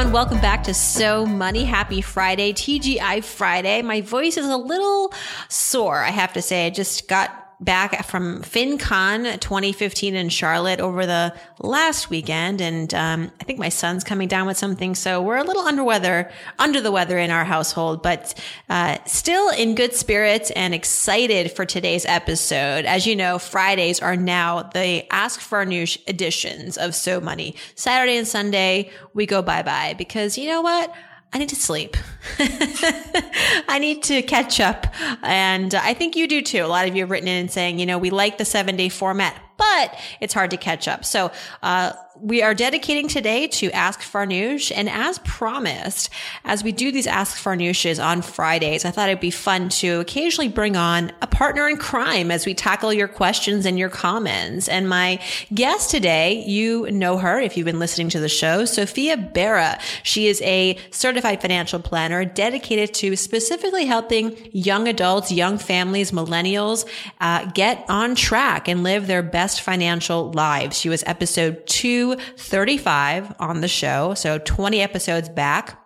Everyone, welcome back to So Money. Happy Friday, TGI Friday. My voice is a little sore, I have to say. I just got back from FinCon 2015 in Charlotte over the last weekend. And, um, I think my son's coming down with something. So we're a little under weather, under the weather in our household, but, uh, still in good spirits and excited for today's episode. As you know, Fridays are now the Ask Farnoosh editions of So Money. Saturday and Sunday, we go bye bye because you know what? I need to sleep. I need to catch up. And I think you do too. A lot of you have written in saying, you know, we like the seven day format, but it's hard to catch up. So, uh, we are dedicating today to Ask Farnoosh. And as promised, as we do these Ask Farnooshes on Fridays, I thought it'd be fun to occasionally bring on a partner in crime as we tackle your questions and your comments. And my guest today, you know her if you've been listening to the show, Sophia Bera. She is a certified financial planner dedicated to specifically helping young adults, young families, millennials, uh, get on track and live their best financial lives. She was episode two 235 on the show. So 20 episodes back.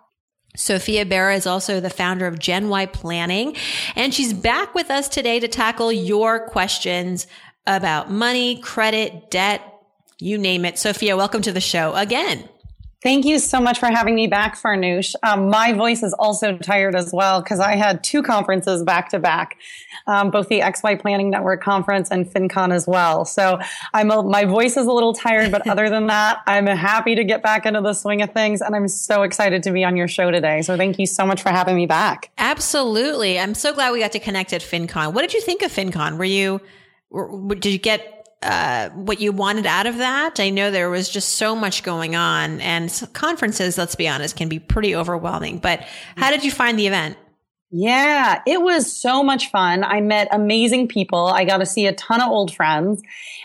Sophia Bera is also the founder of Gen Y Planning, and she's back with us today to tackle your questions about money, credit, debt, you name it. Sophia, welcome to the show again. Thank you so much for having me back, Farnoosh. Um, my voice is also tired as well because I had two conferences back to back, um, both the XY Planning Network conference and FinCon as well. So I'm a, my voice is a little tired, but other than that, I'm happy to get back into the swing of things, and I'm so excited to be on your show today. So thank you so much for having me back. Absolutely, I'm so glad we got to connect at FinCon. What did you think of FinCon? Were you did you get uh, what you wanted out of that. I know there was just so much going on, and conferences, let's be honest, can be pretty overwhelming. But how did you find the event? Yeah, it was so much fun. I met amazing people. I got to see a ton of old friends,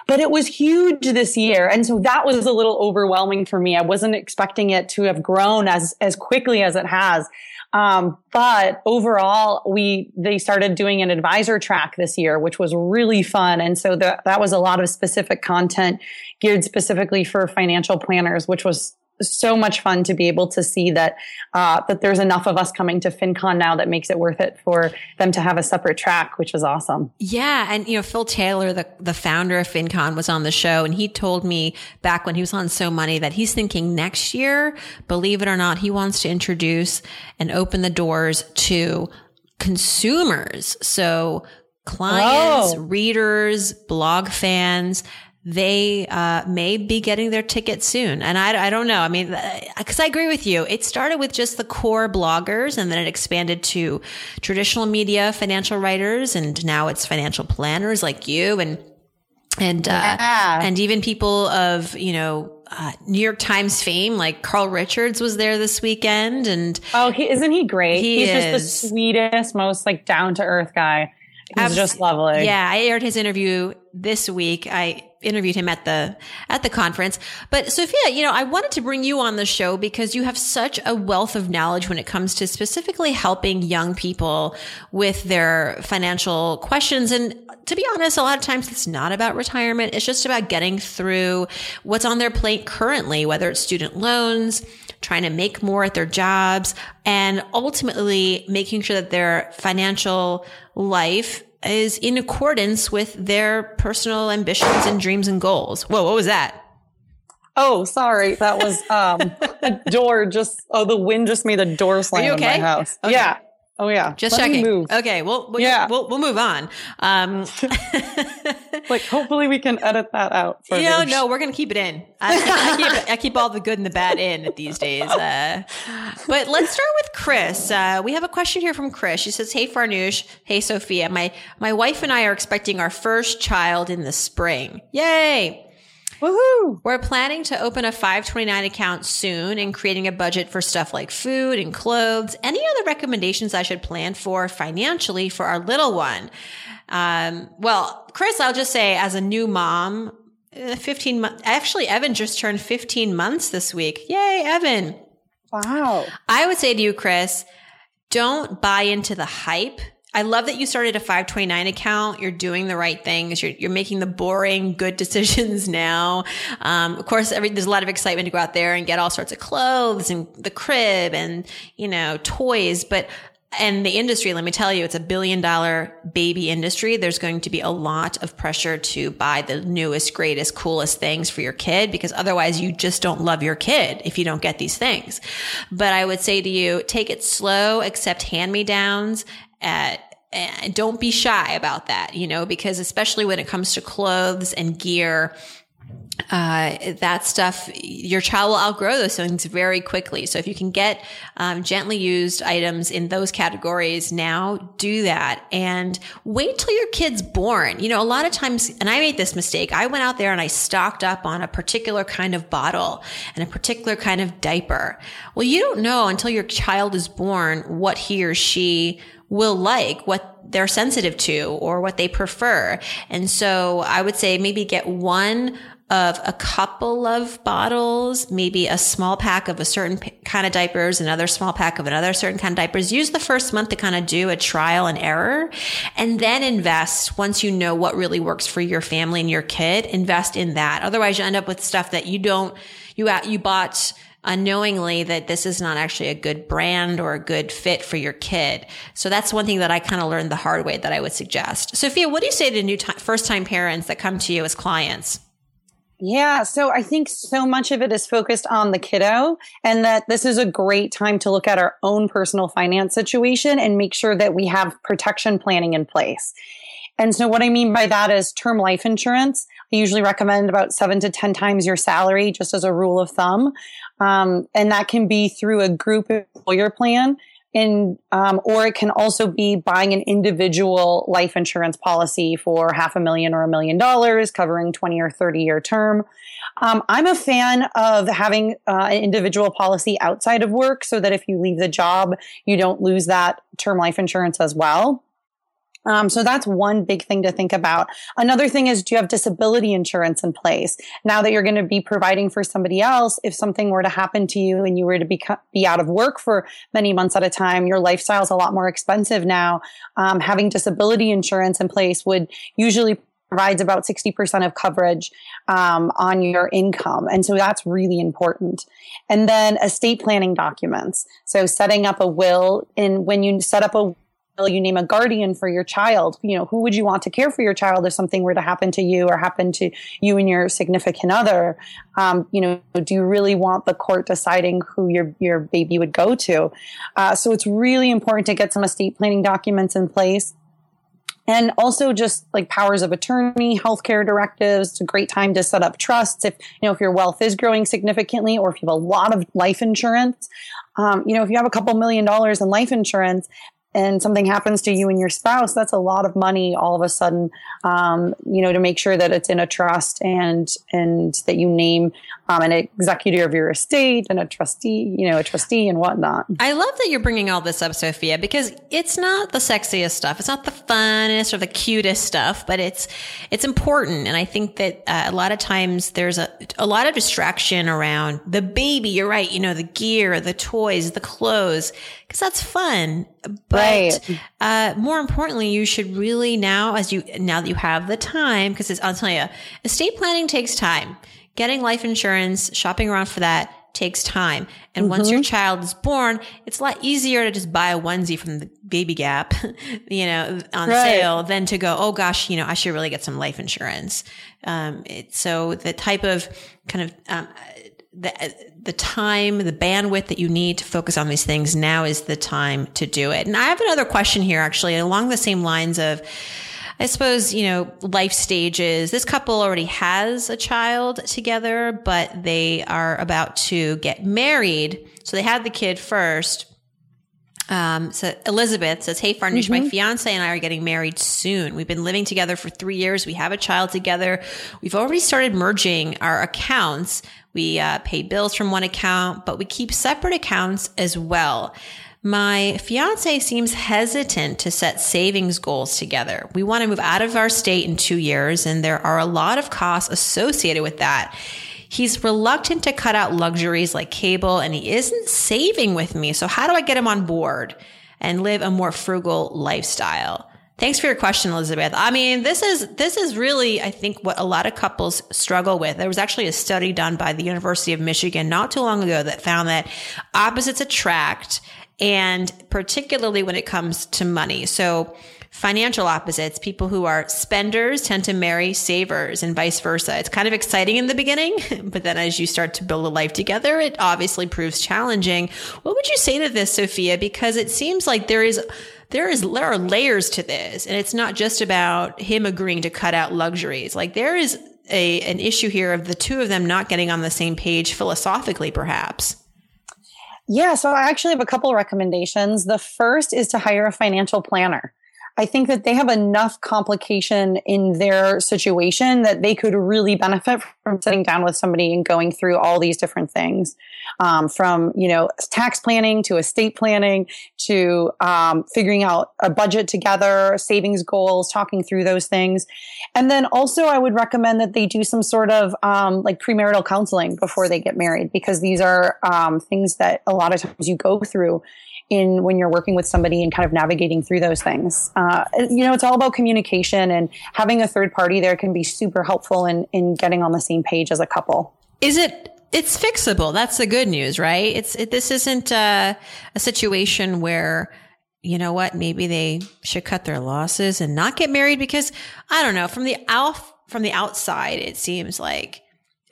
but it was huge this year. And so that was a little overwhelming for me. I wasn't expecting it to have grown as, as quickly as it has. Um, but overall, we, they started doing an advisor track this year, which was really fun. And so the, that was a lot of specific content geared specifically for financial planners, which was so much fun to be able to see that uh, that there's enough of us coming to FinCon now that makes it worth it for them to have a separate track, which was awesome. Yeah, and you know Phil Taylor, the the founder of FinCon, was on the show, and he told me back when he was on So Money that he's thinking next year, believe it or not, he wants to introduce and open the doors to consumers. So clients, oh. readers, blog fans they uh, may be getting their ticket soon. And I, I don't know. I mean, because uh, I agree with you. It started with just the core bloggers and then it expanded to traditional media, financial writers, and now it's financial planners like you and and uh, yeah. and even people of you know uh, New York Times fame, like Carl Richards was there this weekend, and oh, he, isn't he great? He He's is. just the sweetest, most like down to earth guy. He's just lovely. Yeah, I aired his interview this week. I interviewed him at the at the conference. But Sophia, you know, I wanted to bring you on the show because you have such a wealth of knowledge when it comes to specifically helping young people with their financial questions and to be honest, a lot of times it's not about retirement. It's just about getting through what's on their plate currently, whether it's student loans, trying to make more at their jobs, and ultimately making sure that their financial life is in accordance with their personal ambitions and dreams and goals. Whoa, what was that? Oh, sorry. That was um a door just oh the wind just made a door slam okay? in my house. Okay. Yeah. Oh yeah. Just Let checking. Okay. Well, we'll, yeah. We'll, we'll move on. Um, like hopefully we can edit that out. You know, no, we're going to keep it in. I, I, keep, I keep all the good and the bad in these days. Uh, but let's start with Chris. Uh, we have a question here from Chris. She says, Hey, Farnoosh. Hey, Sophia. My, my wife and I are expecting our first child in the spring. Yay. Woohoo! We're planning to open a 529 account soon and creating a budget for stuff like food and clothes. Any other recommendations I should plan for financially for our little one? Um, well, Chris, I'll just say as a new mom, uh, 15 months, actually, Evan just turned 15 months this week. Yay, Evan. Wow. I would say to you, Chris, don't buy into the hype. I love that you started a 529 account. You're doing the right things. You're, you're making the boring, good decisions now. Um, of course, every, there's a lot of excitement to go out there and get all sorts of clothes and the crib and, you know, toys. But and the industry, let me tell you, it's a billion dollar baby industry. There's going to be a lot of pressure to buy the newest, greatest, coolest things for your kid because otherwise you just don't love your kid if you don't get these things. But I would say to you, take it slow, accept hand me downs at and don't be shy about that, you know, because especially when it comes to clothes and gear, uh, that stuff, your child will outgrow those things very quickly. So if you can get um, gently used items in those categories now, do that and wait till your kid's born. You know, a lot of times, and I made this mistake. I went out there and I stocked up on a particular kind of bottle and a particular kind of diaper. Well, you don't know until your child is born what he or she will like, what they're sensitive to or what they prefer. And so I would say maybe get one of a couple of bottles, maybe a small pack of a certain kind of diapers, another small pack of another certain kind of diapers. Use the first month to kind of do a trial and error and then invest once you know what really works for your family and your kid, invest in that. Otherwise you end up with stuff that you don't, you, you bought unknowingly that this is not actually a good brand or a good fit for your kid. So that's one thing that I kind of learned the hard way that I would suggest. Sophia, what do you say to new t- first time parents that come to you as clients? Yeah, so I think so much of it is focused on the kiddo, and that this is a great time to look at our own personal finance situation and make sure that we have protection planning in place. And so, what I mean by that is term life insurance. I usually recommend about seven to 10 times your salary, just as a rule of thumb. Um, and that can be through a group employer plan in, um, or it can also be buying an individual life insurance policy for half a million or a million dollars, covering 20 or 30 year term. Um, I'm a fan of having uh, an individual policy outside of work so that if you leave the job, you don't lose that term life insurance as well. Um, so that's one big thing to think about. Another thing is, do you have disability insurance in place? Now that you're going to be providing for somebody else, if something were to happen to you and you were to be, be out of work for many months at a time, your lifestyle is a lot more expensive now. Um, having disability insurance in place would usually provides about 60% of coverage um, on your income. And so that's really important. And then estate planning documents. So setting up a will and when you set up a you name a guardian for your child. You know who would you want to care for your child if something were to happen to you or happen to you and your significant other? Um, you know do you really want the court deciding who your your baby would go to? Uh, so it's really important to get some estate planning documents in place. And also just like powers of attorney healthcare directives it's a great time to set up trusts if you know if your wealth is growing significantly or if you have a lot of life insurance. Um, you know if you have a couple million dollars in life insurance and something happens to you and your spouse, that's a lot of money all of a sudden. Um, you know, to make sure that it's in a trust and and that you name um, an executor of your estate and a trustee, you know, a trustee and whatnot. I love that you're bringing all this up, Sophia, because it's not the sexiest stuff. It's not the funnest or the cutest stuff, but it's it's important. And I think that uh, a lot of times there's a a lot of distraction around the baby. You're right. You know, the gear, the toys, the clothes because that's fun. But right. uh, more importantly, you should really now, as you now that you have the time, because I'll tell you, estate planning takes time. Getting life insurance, shopping around for that takes time. And mm-hmm. once your mm-hmm. child is born, it's a lot easier to just buy a onesie from the baby gap, you know, on right. sale than to go, oh gosh, you know, I should really get some life insurance. Um, it, so the type of kind of, um, the the time, the bandwidth that you need to focus on these things, now is the time to do it. And I have another question here, actually, along the same lines of, I suppose, you know, life stages. This couple already has a child together, but they are about to get married. So they had the kid first. Um, so Elizabeth says, Hey, Farnoosh, mm-hmm. my fiance and I are getting married soon. We've been living together for three years. We have a child together. We've already started merging our accounts. We uh, pay bills from one account, but we keep separate accounts as well. My fiance seems hesitant to set savings goals together. We want to move out of our state in two years, and there are a lot of costs associated with that. He's reluctant to cut out luxuries like cable and he isn't saving with me. So how do I get him on board and live a more frugal lifestyle? Thanks for your question, Elizabeth. I mean, this is this is really, I think, what a lot of couples struggle with. There was actually a study done by the University of Michigan not too long ago that found that opposites attract, and particularly when it comes to money. So financial opposites. People who are spenders tend to marry savers and vice versa. It's kind of exciting in the beginning, but then as you start to build a life together, it obviously proves challenging. What would you say to this, Sophia? Because it seems like there is there is there are layers to this and it's not just about him agreeing to cut out luxuries. Like there is a an issue here of the two of them not getting on the same page philosophically perhaps. Yeah so i actually have a couple recommendations. The first is to hire a financial planner. I think that they have enough complication in their situation that they could really benefit from sitting down with somebody and going through all these different things, um, from you know tax planning to estate planning to um, figuring out a budget together, savings goals, talking through those things, and then also I would recommend that they do some sort of um, like premarital counseling before they get married because these are um, things that a lot of times you go through in when you're working with somebody and kind of navigating through those things. Uh, you know, it's all about communication and having a third party there can be super helpful in, in getting on the same page as a couple. Is it, it's fixable. That's the good news, right? It's, it, this isn't a, a situation where, you know what, maybe they should cut their losses and not get married because I don't know, from the out, from the outside, it seems like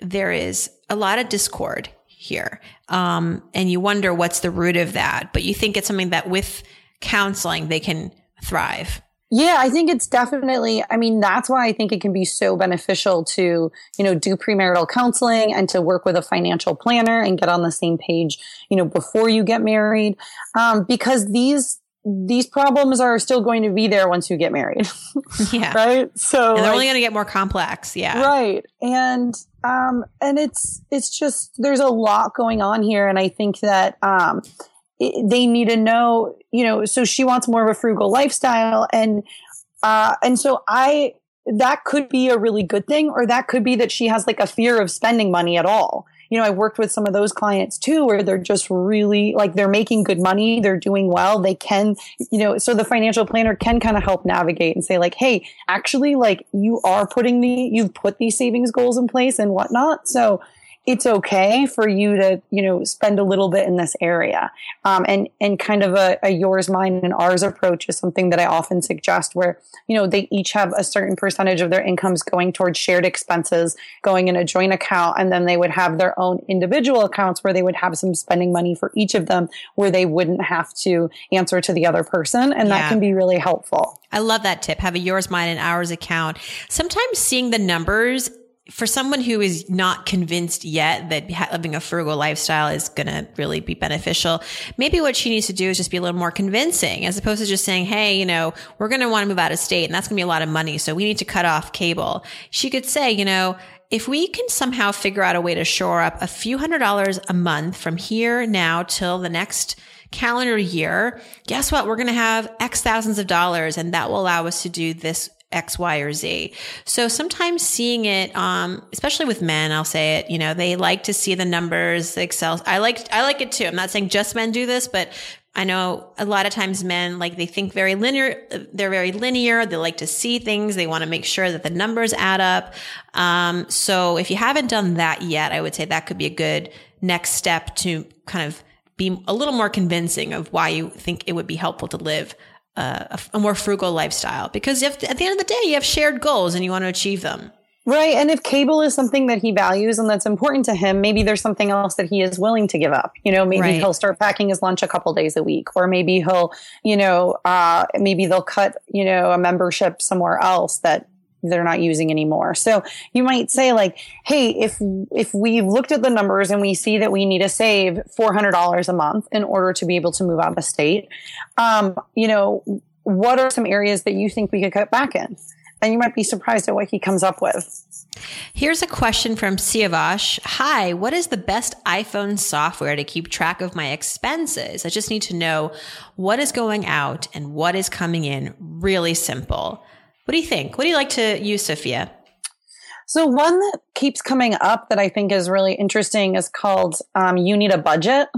there is a lot of discord here. Um, and you wonder what's the root of that, but you think it's something that with counseling they can thrive. Yeah, I think it's definitely, I mean, that's why I think it can be so beneficial to, you know, do premarital counseling and to work with a financial planner and get on the same page, you know, before you get married. Um, because these, these problems are still going to be there once you get married. Yeah. right. So and they're like, only going to get more complex. Yeah. Right. And, um, and it's, it's just, there's a lot going on here. And I think that, um, they need to know, you know, so she wants more of a frugal lifestyle. And, uh, and so I, that could be a really good thing, or that could be that she has like a fear of spending money at all you know, I worked with some of those clients too, where they're just really like they're making good money, they're doing well, they can, you know, so the financial planner can kind of help navigate and say like, hey, actually, like you are putting the, you've put these savings goals in place and whatnot. So it's okay for you to you know spend a little bit in this area um, and and kind of a, a, yours mine and ours approach is something that i often suggest where you know they each have a certain percentage of their incomes going towards shared expenses going in a joint account and then they would have their own individual accounts where they would have some spending money for each of them where they wouldn't have to answer to the other person and yeah. that can be really helpful I love that tip. Have a yours, mine, and ours account. Sometimes seeing the numbers for someone who is not convinced yet that having a frugal lifestyle is going to really be beneficial, maybe what she needs to do is just be a little more convincing as opposed to just saying, Hey, you know, we're going to want to move out of state and that's going to be a lot of money. So we need to cut off cable. She could say, you know, if we can somehow figure out a way to shore up a few hundred dollars a month from here now till the next calendar year, guess what? We're going to have X thousands of dollars and that will allow us to do this X, Y, or Z. So sometimes seeing it, um, especially with men, I'll say it, you know, they like to see the numbers, the Excel. I like, I like it too. I'm not saying just men do this, but I know a lot of times men like they think very linear. They're very linear. They like to see things. They want to make sure that the numbers add up. Um, so if you haven't done that yet, I would say that could be a good next step to kind of be a little more convincing of why you think it would be helpful to live a, a more frugal lifestyle because at the end of the day, you have shared goals and you want to achieve them. Right. And if cable is something that he values and that's important to him, maybe there's something else that he is willing to give up. You know, maybe right. he'll start packing his lunch a couple days a week, or maybe he'll, you know, uh, maybe they'll cut, you know, a membership somewhere else that they're not using anymore. So you might say like, Hey, if, if we've looked at the numbers and we see that we need to save $400 a month in order to be able to move out of the state, um, you know, what are some areas that you think we could cut back in? And you might be surprised at what he comes up with. Here's a question from Siavash. Hi, what is the best iPhone software to keep track of my expenses? I just need to know what is going out and what is coming in. Really simple. What do you think? What do you like to use, Sophia? So one that keeps coming up that I think is really interesting is called um, You Need a Budget.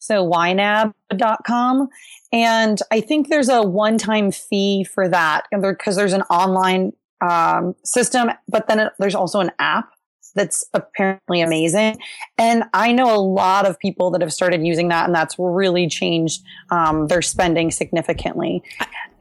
So ynab.com. And I think there's a one-time fee for that because there's an online um, system, but then it, there's also an app that's apparently amazing. And I know a lot of people that have started using that, and that's really changed um, their spending significantly.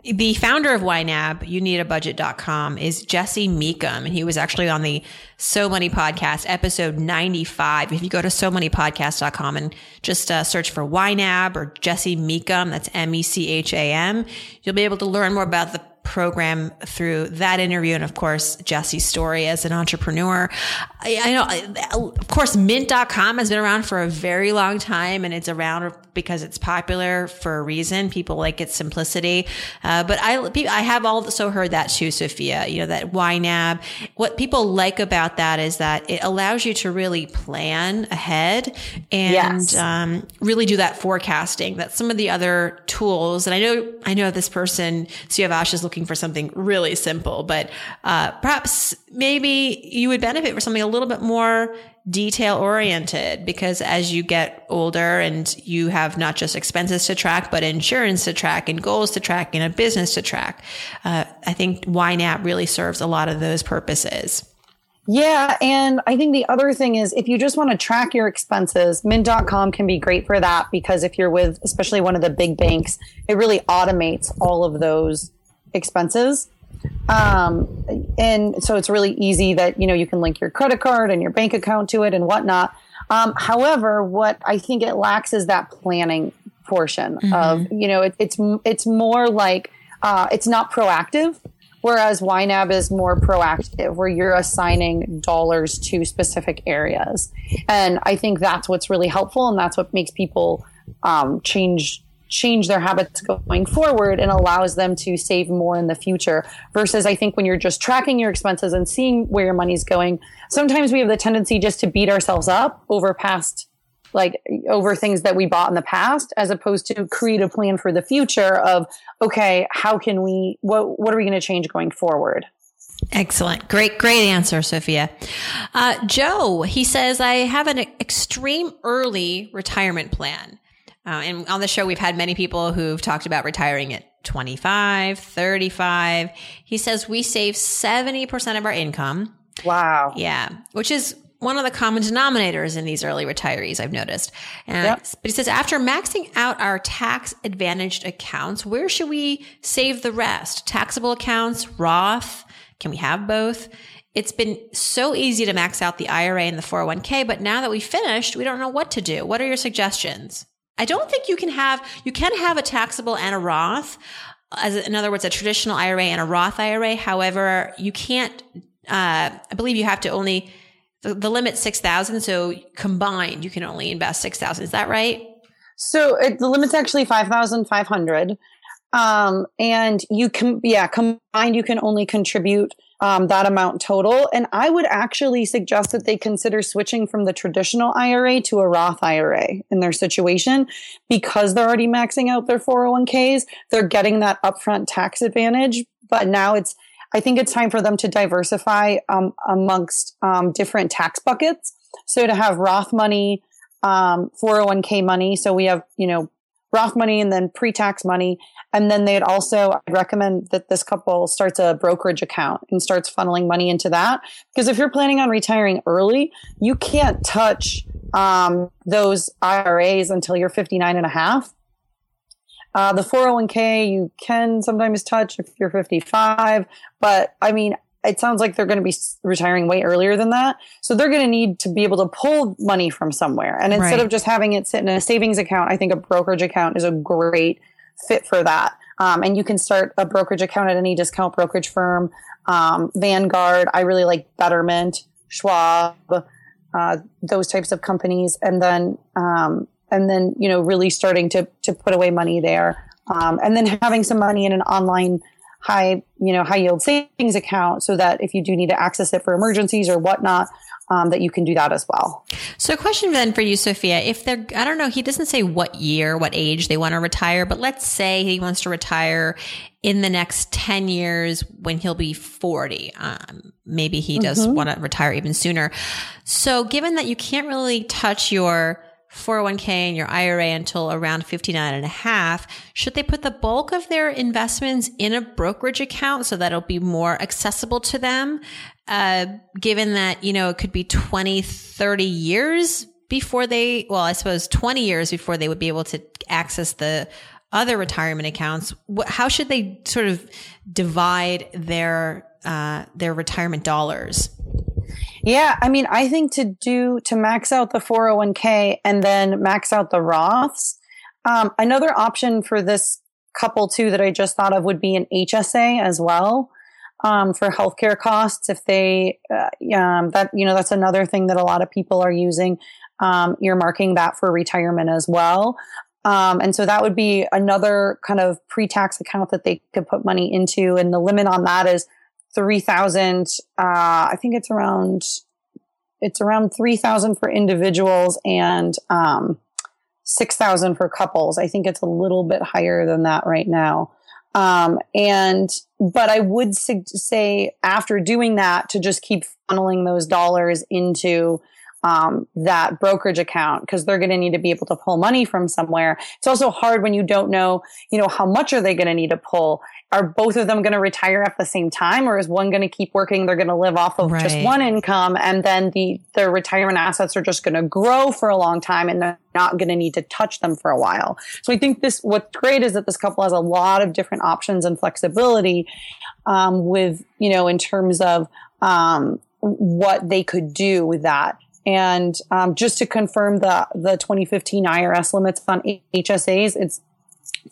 The founder of YNAB, youneedabudget.com, is Jesse Mecham, and he was actually on the So Money Podcast, episode 95. If you go to so moneypodcast.com and just uh, search for YNAB or Jesse Mecham, that's M E C H A M, you'll be able to learn more about the program through that interview. And of course jesse's story as an entrepreneur. I, I, know of course mint.com has been around for a very long time and it's around because it's popular for a reason. People like its simplicity. Uh, but i i have also heard that too sophia you know that ynab what people like about that is that it allows you to really plan ahead and yes. um, really do that forecasting. That some of the other tools and i know i know this person Siavash is looking looking for something really simple, but uh, perhaps maybe you would benefit for something a little bit more detail oriented because as you get older and you have not just expenses to track, but insurance to track and goals to track and a business to track, uh, I think YNAB really serves a lot of those purposes. Yeah. And I think the other thing is if you just want to track your expenses, mint.com can be great for that because if you're with, especially one of the big banks, it really automates all of those expenses. Um, and so it's really easy that, you know, you can link your credit card and your bank account to it and whatnot. Um, however, what I think it lacks is that planning portion mm-hmm. of, you know, it, it's, it's more like, uh, it's not proactive. Whereas YNAB is more proactive, where you're assigning dollars to specific areas. And I think that's what's really helpful. And that's what makes people um, change change their habits going forward and allows them to save more in the future versus I think when you're just tracking your expenses and seeing where your money's going, sometimes we have the tendency just to beat ourselves up over past like over things that we bought in the past as opposed to create a plan for the future of okay, how can we what what are we going to change going forward? Excellent. Great, great answer, Sophia. Uh, Joe, he says, I have an extreme early retirement plan. Uh, and on the show, we've had many people who've talked about retiring at 25, 35. He says we save 70% of our income. Wow. Yeah. Which is one of the common denominators in these early retirees, I've noticed. yep. But he says, after maxing out our tax advantaged accounts, where should we save the rest? Taxable accounts, Roth? Can we have both? It's been so easy to max out the IRA and the 401k, but now that we've finished, we don't know what to do. What are your suggestions? I don't think you can have, you can have a taxable and a Roth. As in other words, a traditional IRA and a Roth IRA. However, you can't, uh, I believe you have to only, the, the limit 6,000. So combined, you can only invest 6,000. Is that right? So it, the limit's actually 5,500. Um, and you can, yeah, combined, you can only contribute um, that amount total. And I would actually suggest that they consider switching from the traditional IRA to a Roth IRA in their situation because they're already maxing out their 401ks. They're getting that upfront tax advantage, but now it's, I think it's time for them to diversify um, amongst um, different tax buckets. So to have Roth money, 401k um, money. So we have, you know, Roth money and then pre-tax money. And then they'd also recommend that this couple starts a brokerage account and starts funneling money into that. Because if you're planning on retiring early, you can't touch um, those IRAs until you're 59 and a half. Uh, the 401k you can sometimes touch if you're 55, but I mean, it sounds like they're going to be retiring way earlier than that. So they're going to need to be able to pull money from somewhere. And instead right. of just having it sit in a savings account, I think a brokerage account is a great fit for that. Um, and you can start a brokerage account at any discount brokerage firm. um, Vanguard. I really like Betterment, Schwab, uh, those types of companies, and then um, and then you know really starting to to put away money there, um, and then having some money in an online high you know high yield savings account so that if you do need to access it for emergencies or whatnot um, that you can do that as well. So, question then for you, Sophia. If they're, I don't know, he doesn't say what year, what age they want to retire, but let's say he wants to retire in the next 10 years when he'll be 40. Um, maybe he does mm-hmm. want to retire even sooner. So, given that you can't really touch your 401k and your IRA until around 59 and a half, should they put the bulk of their investments in a brokerage account so that it'll be more accessible to them? Uh, given that, you know, it could be 20, 30 years before they, well, I suppose 20 years before they would be able to access the other retirement accounts. How should they sort of divide their, uh, their retirement dollars? Yeah, I mean, I think to do to max out the 401k and then max out the Roths. Um, another option for this couple too that I just thought of would be an HSA as well um, for healthcare costs. If they uh, um, that you know that's another thing that a lot of people are using, um, earmarking that for retirement as well. Um, and so that would be another kind of pre-tax account that they could put money into, and the limit on that is 3000 uh, i think it's around it's around 3000 for individuals and um, 6000 for couples i think it's a little bit higher than that right now um, and but i would say after doing that to just keep funneling those dollars into um, that brokerage account because they're going to need to be able to pull money from somewhere. It's also hard when you don't know, you know, how much are they going to need to pull? Are both of them going to retire at the same time, or is one going to keep working? They're going to live off of right. just one income, and then the their retirement assets are just going to grow for a long time, and they're not going to need to touch them for a while. So I think this what's great is that this couple has a lot of different options and flexibility um, with you know in terms of um, what they could do with that. And um, just to confirm the the 2015 IRS limits on HSAs, it's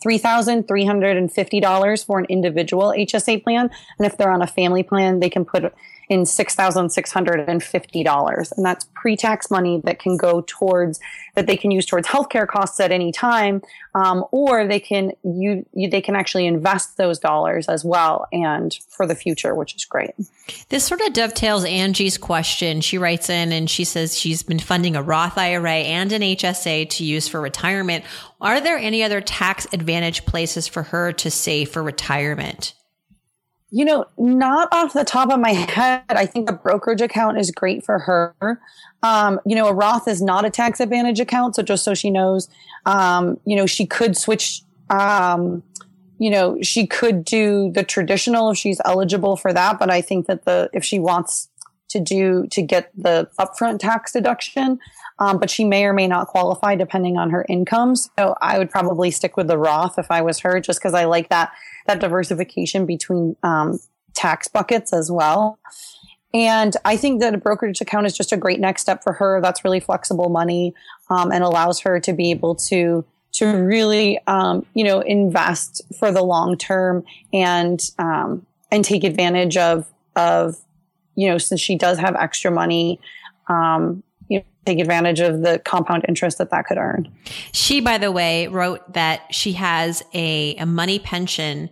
$3,350 for an individual HSA plan. And if they're on a family plan, they can put in $6,650. And that's pre-tax money that can go towards, that they can use towards healthcare costs at any time. Um, or they can, you, you, they can actually invest those dollars as well and for the future, which is great. This sort of dovetails Angie's question. She writes in and she says she's been funding a Roth IRA and an HSA to use for retirement. Are there any other tax advantage places for her to save for retirement? You know, not off the top of my head. I think a brokerage account is great for her. Um, you know, a Roth is not a tax advantage account. So just so she knows, um, you know, she could switch, um, you know, she could do the traditional if she's eligible for that. But I think that the, if she wants to do, to get the upfront tax deduction, um, but she may or may not qualify depending on her income. So I would probably stick with the Roth if I was her, just because I like that that diversification between um, tax buckets as well. And I think that a brokerage account is just a great next step for her. That's really flexible money um, and allows her to be able to to really um, you know invest for the long term and um, and take advantage of of you know since she does have extra money um, you know, take advantage of the compound interest that that could earn. She, by the way, wrote that she has a, a money pension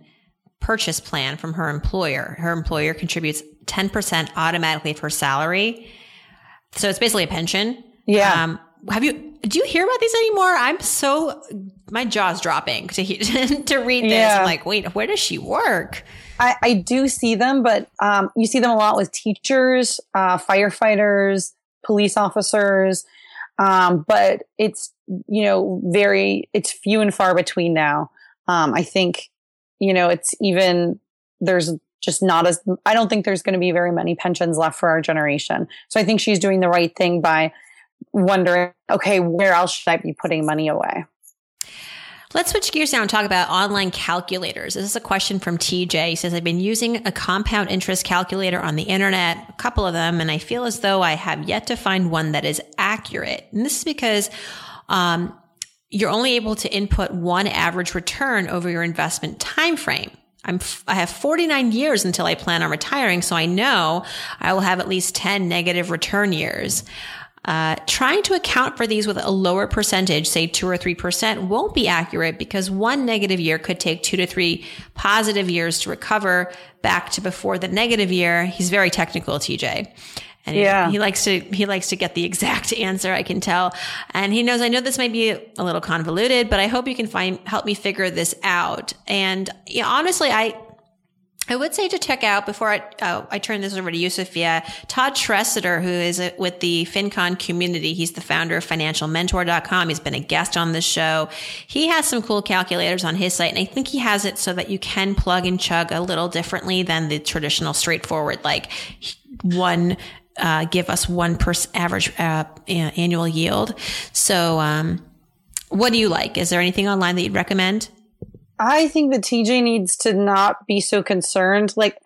purchase plan from her employer. Her employer contributes 10% automatically of her salary. So it's basically a pension. Yeah. Um, have you, do you hear about these anymore? I'm so, my jaw's dropping to, to read this. Yeah. I'm like, wait, where does she work? I, I do see them, but um, you see them a lot with teachers, uh, firefighters, police officers. Um, but it's, you know, very, it's few and far between now. Um, I think, you know, it's even, there's just not as, I don't think there's going to be very many pensions left for our generation. So I think she's doing the right thing by wondering, okay, where else should I be putting money away? Let's switch gears now and talk about online calculators. This is a question from TJ. He says, I've been using a compound interest calculator on the internet, a couple of them, and I feel as though I have yet to find one that is accurate. And this is because, um, you're only able to input one average return over your investment time frame. I'm, I have 49 years until I plan on retiring. So I know I will have at least 10 negative return years. Uh, trying to account for these with a lower percentage, say two or three percent, won't be accurate because one negative year could take two to three positive years to recover back to before the negative year. He's very technical, TJ. And yeah. he, he, likes to he likes to get the exact answer, I can tell. And he knows I know this might be a little convoluted, but I hope you can find help me figure this out. And you know, honestly, I I would say to check out before I, oh, I turn this over to you, Sophia, Todd Tresidder, who is with the FinCon community. He's the founder of financialmentor.com. He's been a guest on this show. He has some cool calculators on his site, and I think he has it so that you can plug and chug a little differently than the traditional straightforward, like one, uh, give us one per average uh, annual yield. So, um, what do you like? Is there anything online that you'd recommend? I think that TJ needs to not be so concerned like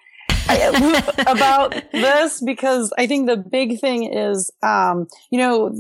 about this because I think the big thing is, um, you know,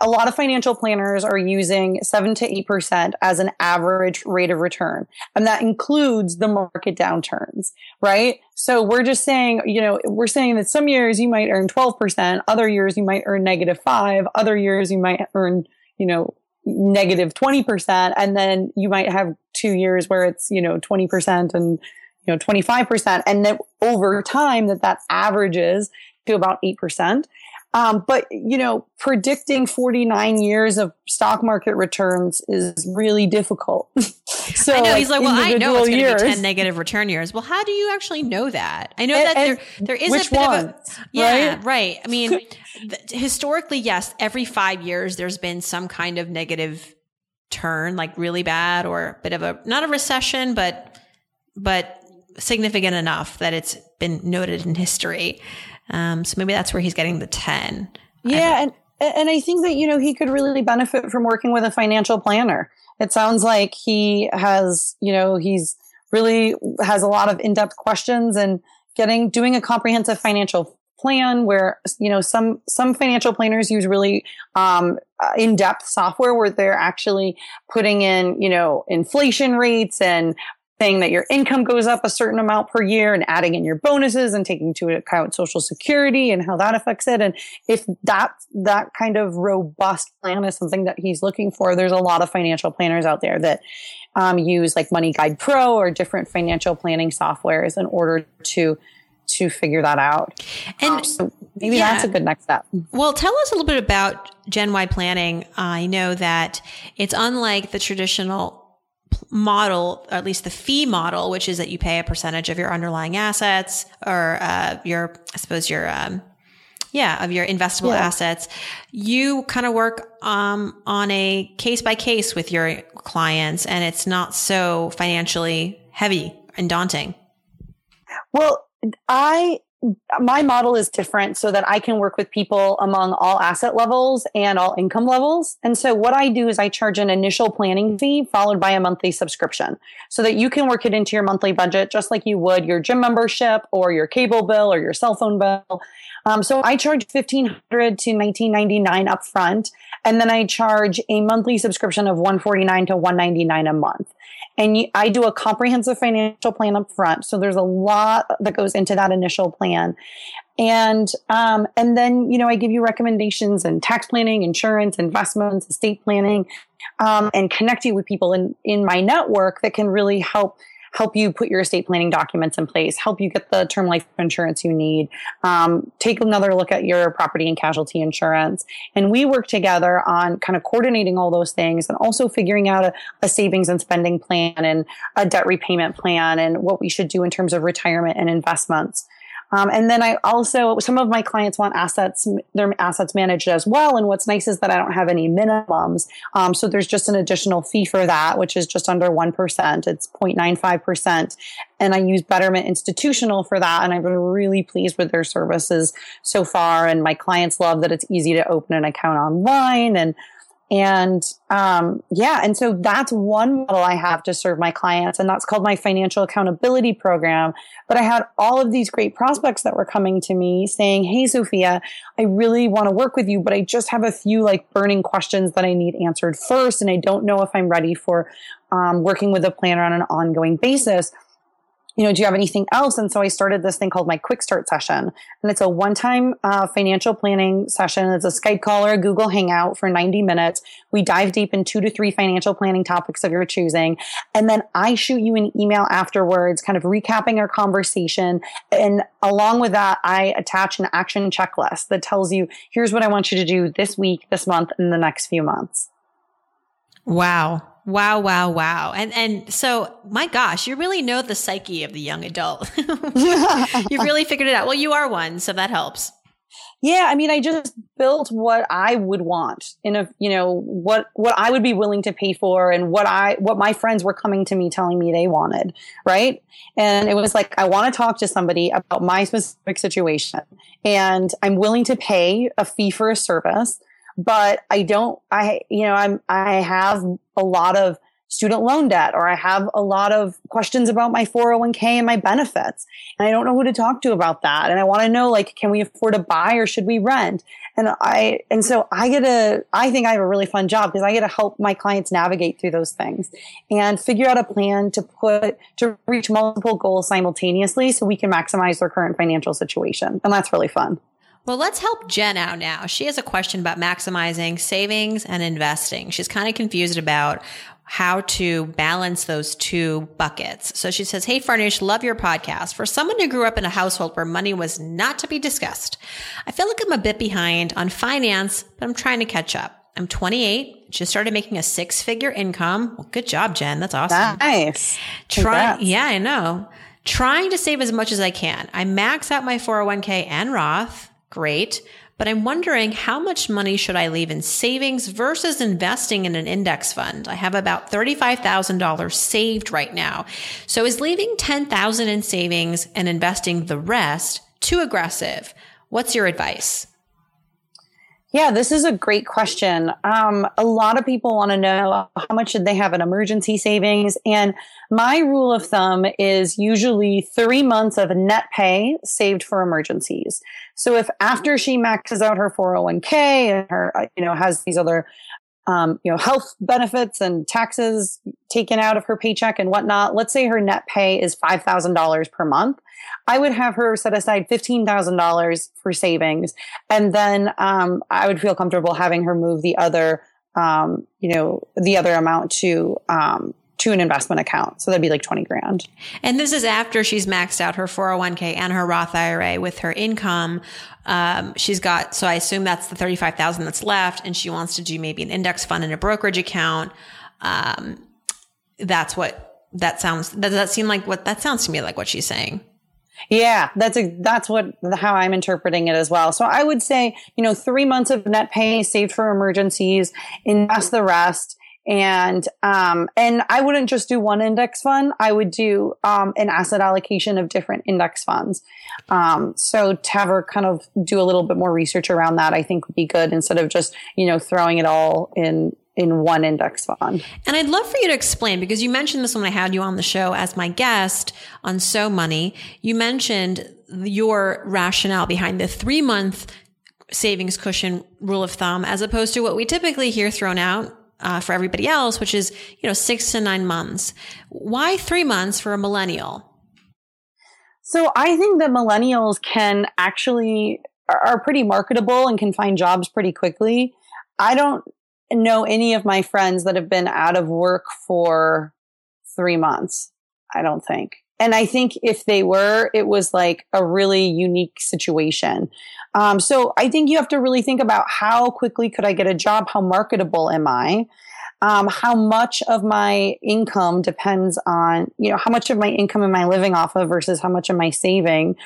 a lot of financial planners are using seven to eight percent as an average rate of return, and that includes the market downturns, right? So we're just saying, you know, we're saying that some years you might earn twelve percent, other years you might earn negative five, other years you might earn, you know, negative 20% and then you might have two years where it's you know 20% and you know 25% and then over time that that averages to about 8% um, but you know, predicting 49 years of stock market returns is really difficult. so I know like, he's like, well, I know it's going to be 10 negative return years. Well, how do you actually know that? I know and, that there there is a bit ones, of a yeah, right. right. I mean, th- historically, yes, every five years there's been some kind of negative turn, like really bad or a bit of a not a recession, but but significant enough that it's been noted in history. Um, so maybe that's where he's getting the 10. Yeah. And, and I think that, you know, he could really benefit from working with a financial planner. It sounds like he has, you know, he's really has a lot of in-depth questions and getting, doing a comprehensive financial plan where you know some some financial planners use really um, in-depth software where they're actually putting in you know inflation rates and saying that your income goes up a certain amount per year and adding in your bonuses and taking into account social security and how that affects it. And if that, that kind of robust plan is something that he's looking for, there's a lot of financial planners out there that um, use like Money Guide Pro or different financial planning softwares in order to to figure that out. And um, so maybe yeah. that's a good next step. Well, tell us a little bit about Gen Y planning. I know that it's unlike the traditional model, at least the fee model, which is that you pay a percentage of your underlying assets or uh, your, I suppose your, um, yeah, of your investable yeah. assets. You kind of work um, on a case by case with your clients, and it's not so financially heavy and daunting. Well, I my model is different so that I can work with people among all asset levels and all income levels. And so what I do is I charge an initial planning fee followed by a monthly subscription so that you can work it into your monthly budget just like you would your gym membership or your cable bill or your cell phone bill. Um, so I charge 1500 to 1999 upfront and then I charge a monthly subscription of 149 to 199 a month. And you, I do a comprehensive financial plan up front. So there's a lot that goes into that initial plan. And, um, and then, you know, I give you recommendations and tax planning, insurance, investments, estate planning, um, and connect you with people in, in my network that can really help help you put your estate planning documents in place, help you get the term life insurance you need, um, take another look at your property and casualty insurance. And we work together on kind of coordinating all those things and also figuring out a, a savings and spending plan and a debt repayment plan and what we should do in terms of retirement and investments. Um, and then I also, some of my clients want assets, their assets managed as well. And what's nice is that I don't have any minimums. Um, so there's just an additional fee for that, which is just under 1%. It's 0.95%. And I use Betterment Institutional for that. And I've been really pleased with their services so far. And my clients love that it's easy to open an account online and and um, yeah, and so that's one model I have to serve my clients, and that's called my financial accountability program. But I had all of these great prospects that were coming to me saying, Hey, Sophia, I really want to work with you, but I just have a few like burning questions that I need answered first. And I don't know if I'm ready for um, working with a planner on an ongoing basis. You know, do you have anything else? And so I started this thing called my quick start session. And it's a one time uh, financial planning session. It's a Skype call or a Google Hangout for 90 minutes. We dive deep in two to three financial planning topics of your choosing. And then I shoot you an email afterwards, kind of recapping our conversation. And along with that, I attach an action checklist that tells you, here's what I want you to do this week, this month, and the next few months. Wow. Wow, wow, wow. And and so my gosh, you really know the psyche of the young adult. You've really figured it out. Well, you are one, so that helps. Yeah, I mean, I just built what I would want in a, you know, what what I would be willing to pay for and what I what my friends were coming to me telling me they wanted, right? And it was like I want to talk to somebody about my specific situation and I'm willing to pay a fee for a service but I don't, I, you know, I'm, I have a lot of student loan debt or I have a lot of questions about my 401k and my benefits. And I don't know who to talk to about that. And I want to know, like, can we afford to buy or should we rent? And I, and so I get a, I think I have a really fun job because I get to help my clients navigate through those things and figure out a plan to put, to reach multiple goals simultaneously so we can maximize their current financial situation. And that's really fun. Well, let's help Jen out now. She has a question about maximizing savings and investing. She's kind of confused about how to balance those two buckets. So she says, Hey, Farnoosh, love your podcast. For someone who grew up in a household where money was not to be discussed, I feel like I'm a bit behind on finance, but I'm trying to catch up. I'm 28, just started making a six figure income. Well, good job, Jen. That's awesome. Nice. Try, yeah, I know. Trying to save as much as I can. I max out my 401k and Roth. Great. But I'm wondering how much money should I leave in savings versus investing in an index fund? I have about $35,000 saved right now. So is leaving 10,000 in savings and investing the rest too aggressive? What's your advice? Yeah, this is a great question. Um, a lot of people want to know how much should they have in emergency savings. And my rule of thumb is usually three months of net pay saved for emergencies. So if after she maxes out her 401k and her, uh, you know, has these other um, you know, health benefits and taxes taken out of her paycheck and whatnot. Let's say her net pay is $5,000 per month. I would have her set aside $15,000 for savings. And then, um, I would feel comfortable having her move the other, um, you know, the other amount to, um, to an investment account. So that'd be like 20 grand. And this is after she's maxed out her 401k and her Roth IRA with her income. Um, she's got, so I assume that's the 35,000 that's left and she wants to do maybe an index fund and a brokerage account. Um, that's what that sounds, does that seem like what that sounds to me like what she's saying? Yeah, that's a, that's what how I'm interpreting it as well. So I would say, you know, three months of net pay saved for emergencies, invest the rest, and um, and I wouldn't just do one index fund. I would do um, an asset allocation of different index funds. Um, so to her kind of do a little bit more research around that, I think would be good instead of just you know throwing it all in in one index fund. And I'd love for you to explain because you mentioned this when I had you on the show as my guest on So Money. You mentioned your rationale behind the three month savings cushion rule of thumb as opposed to what we typically hear thrown out uh, for everybody else, which is, you know, six to nine months. Why three months for a millennial? So I think that millennials can actually are pretty marketable and can find jobs pretty quickly. I don't know any of my friends that have been out of work for three months. I don't think. And I think if they were, it was like a really unique situation. Um, so I think you have to really think about how quickly could I get a job? How marketable am I? Um, how much of my income depends on, you know, how much of my income am I living off of versus how much am I saving?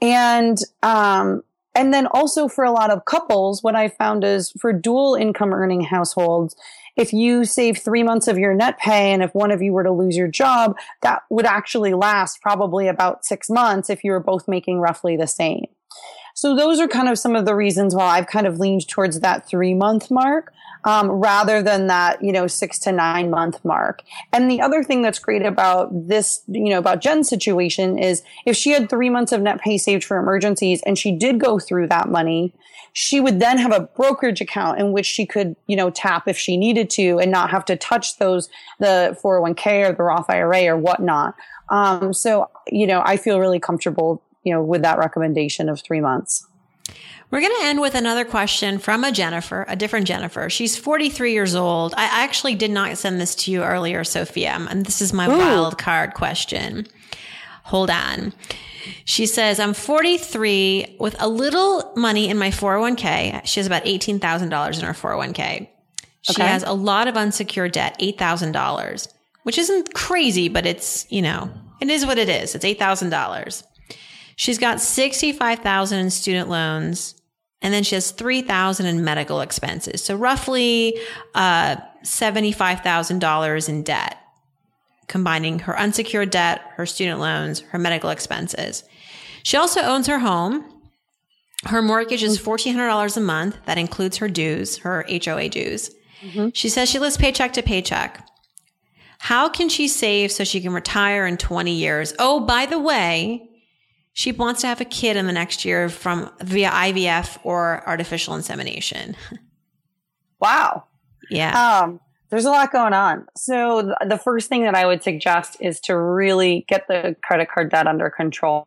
And, um, and then also for a lot of couples, what I found is for dual income earning households, if you save three months of your net pay and if one of you were to lose your job, that would actually last probably about six months if you were both making roughly the same. So those are kind of some of the reasons why I've kind of leaned towards that three month mark. Um, rather than that, you know, six to nine month mark. And the other thing that's great about this, you know, about Jen's situation is if she had three months of net pay saved for emergencies and she did go through that money, she would then have a brokerage account in which she could, you know, tap if she needed to and not have to touch those, the 401k or the Roth IRA or whatnot. Um, so, you know, I feel really comfortable, you know, with that recommendation of three months. We're going to end with another question from a Jennifer, a different Jennifer. She's 43 years old. I actually did not send this to you earlier, Sophia, um, and this is my Ooh. wild card question. Hold on. She says, I'm 43 with a little money in my 401k. She has about $18,000 in her 401k. She okay. has a lot of unsecured debt, $8,000, which isn't crazy, but it's, you know, it is what it is. It's $8,000. She's got 65,000 in student loans and then she has 3,000 in medical expenses. So roughly uh, $75,000 in debt combining her unsecured debt, her student loans, her medical expenses. She also owns her home. Her mortgage is $1,400 a month. That includes her dues, her HOA dues. Mm-hmm. She says she lives paycheck to paycheck. How can she save so she can retire in 20 years? Oh, by the way, she wants to have a kid in the next year from via IVF or artificial insemination. Wow. Yeah. Um, there's a lot going on. So the first thing that I would suggest is to really get the credit card debt under control.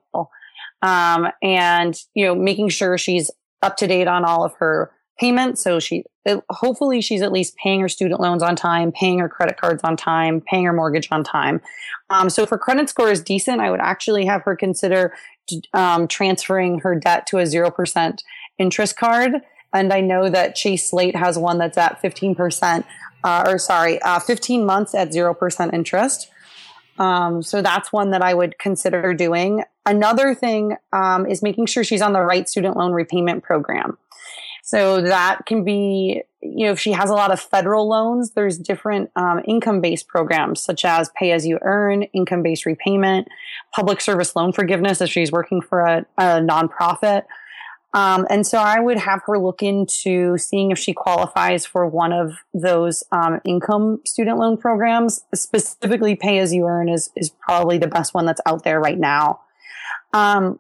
Um, and, you know, making sure she's up to date on all of her payments. So she, hopefully she's at least paying her student loans on time, paying her credit cards on time, paying her mortgage on time. Um, so if her credit score is decent, I would actually have her consider um, transferring her debt to a 0% interest card. And I know that Chase Slate has one that's at 15% uh, or sorry, uh, 15 months at 0% interest. Um, so that's one that I would consider doing. Another thing um, is making sure she's on the right student loan repayment program. So that can be, you know, if she has a lot of federal loans, there's different um, income based programs such as pay as you earn, income based repayment, public service loan forgiveness if she's working for a, a nonprofit. Um, and so I would have her look into seeing if she qualifies for one of those um, income student loan programs. Specifically, pay as you earn is is probably the best one that's out there right now. Um,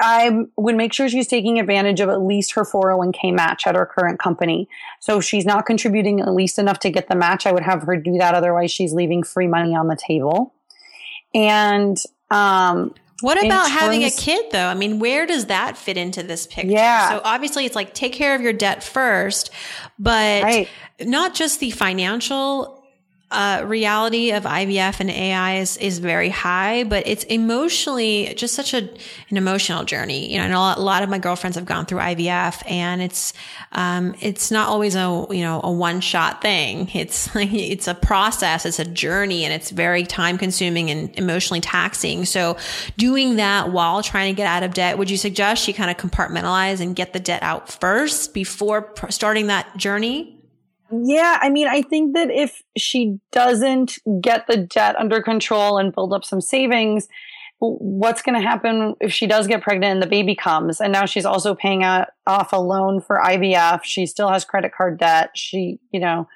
I would make sure she's taking advantage of at least her 401k match at her current company. So if she's not contributing at least enough to get the match, I would have her do that. Otherwise, she's leaving free money on the table. And um, what about terms, having a kid though? I mean, where does that fit into this picture? Yeah. So obviously it's like take care of your debt first, but right. not just the financial uh, reality of IVF and AI is, is very high, but it's emotionally just such a, an emotional journey. You know, and a lot, of my girlfriends have gone through IVF and it's, um, it's not always a, you know, a one shot thing. It's like, it's a process. It's a journey and it's very time consuming and emotionally taxing. So doing that while trying to get out of debt, would you suggest she kind of compartmentalize and get the debt out first before starting that journey? Yeah, I mean, I think that if she doesn't get the debt under control and build up some savings, what's going to happen if she does get pregnant and the baby comes and now she's also paying out, off a loan for IVF? She still has credit card debt. She, you know,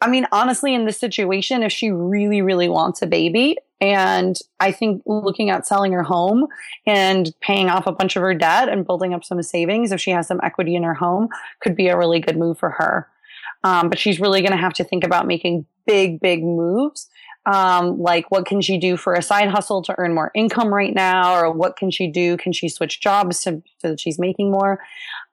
I mean, honestly, in this situation, if she really, really wants a baby, and I think looking at selling her home and paying off a bunch of her debt and building up some savings, if she has some equity in her home, could be a really good move for her. Um, but she's really going to have to think about making big, big moves. Um, like what can she do for a side hustle to earn more income right now? Or what can she do? Can she switch jobs to, so that she's making more?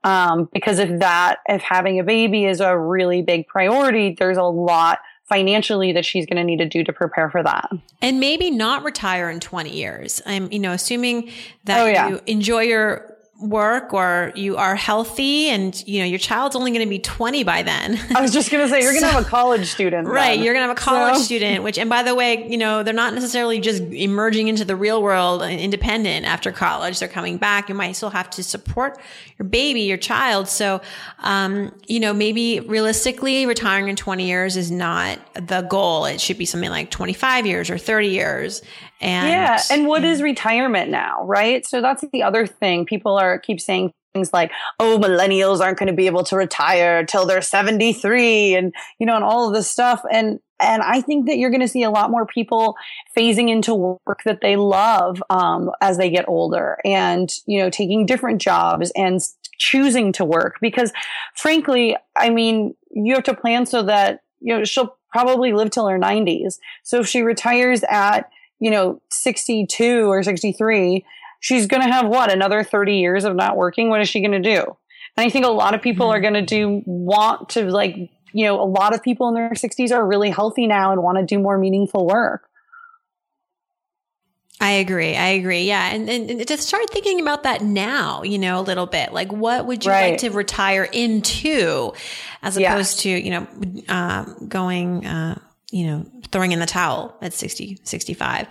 Um, because if that, if having a baby is a really big priority, there's a lot financially that she's going to need to do to prepare for that. And maybe not retire in 20 years. I'm, you know, assuming that oh, yeah. you enjoy your work or you are healthy and you know your child's only going to be 20 by then. I was just going to say you're going to have a college student right then. you're going to have a college so. student which and by the way you know they're not necessarily just emerging into the real world independent after college. They're coming back. You might still have to support your baby your child. So um, you know maybe realistically retiring in 20 years is not the goal. It should be something like 25 years or 30 years And yeah, and what is retirement now, right? So that's the other thing. People are keep saying things like, "Oh, millennials aren't going to be able to retire till they're 73," and you know, and all of this stuff. And and I think that you're going to see a lot more people phasing into work that they love um, as they get older, and you know, taking different jobs and choosing to work because, frankly, I mean, you have to plan so that you know she'll probably live till her 90s. So if she retires at you know, 62 or 63, she's going to have what, another 30 years of not working? What is she going to do? And I think a lot of people mm-hmm. are going to do want to like, you know, a lot of people in their 60s are really healthy now and want to do more meaningful work. I agree. I agree. Yeah. And, and, and, to start thinking about that now, you know, a little bit, like what would you right. like to retire into as opposed yeah. to, you know, um, going, uh, you know, throwing in the towel at 60, 65.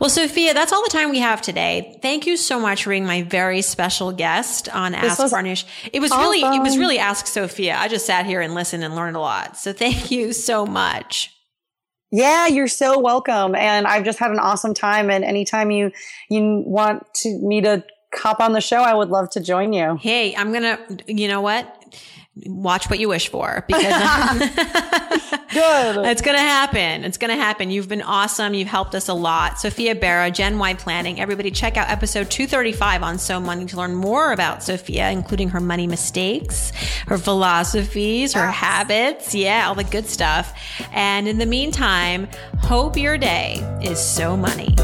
Well, Sophia, that's all the time we have today. Thank you so much for being my very special guest on this Ask Farnoosh. It was awesome. really, it was really Ask Sophia. I just sat here and listened and learned a lot. So thank you so much. Yeah, you're so welcome. And I've just had an awesome time. And anytime you, you want to me to hop on the show, I would love to join you. Hey, I'm going to, you know what? Watch what you wish for because good. It's going to happen. It's going to happen. You've been awesome. You've helped us a lot. Sophia Bera, Gen Y Planning. Everybody check out episode 235 on So Money to learn more about Sophia, including her money mistakes, her philosophies, her yes. habits. Yeah, all the good stuff. And in the meantime, hope your day is so money.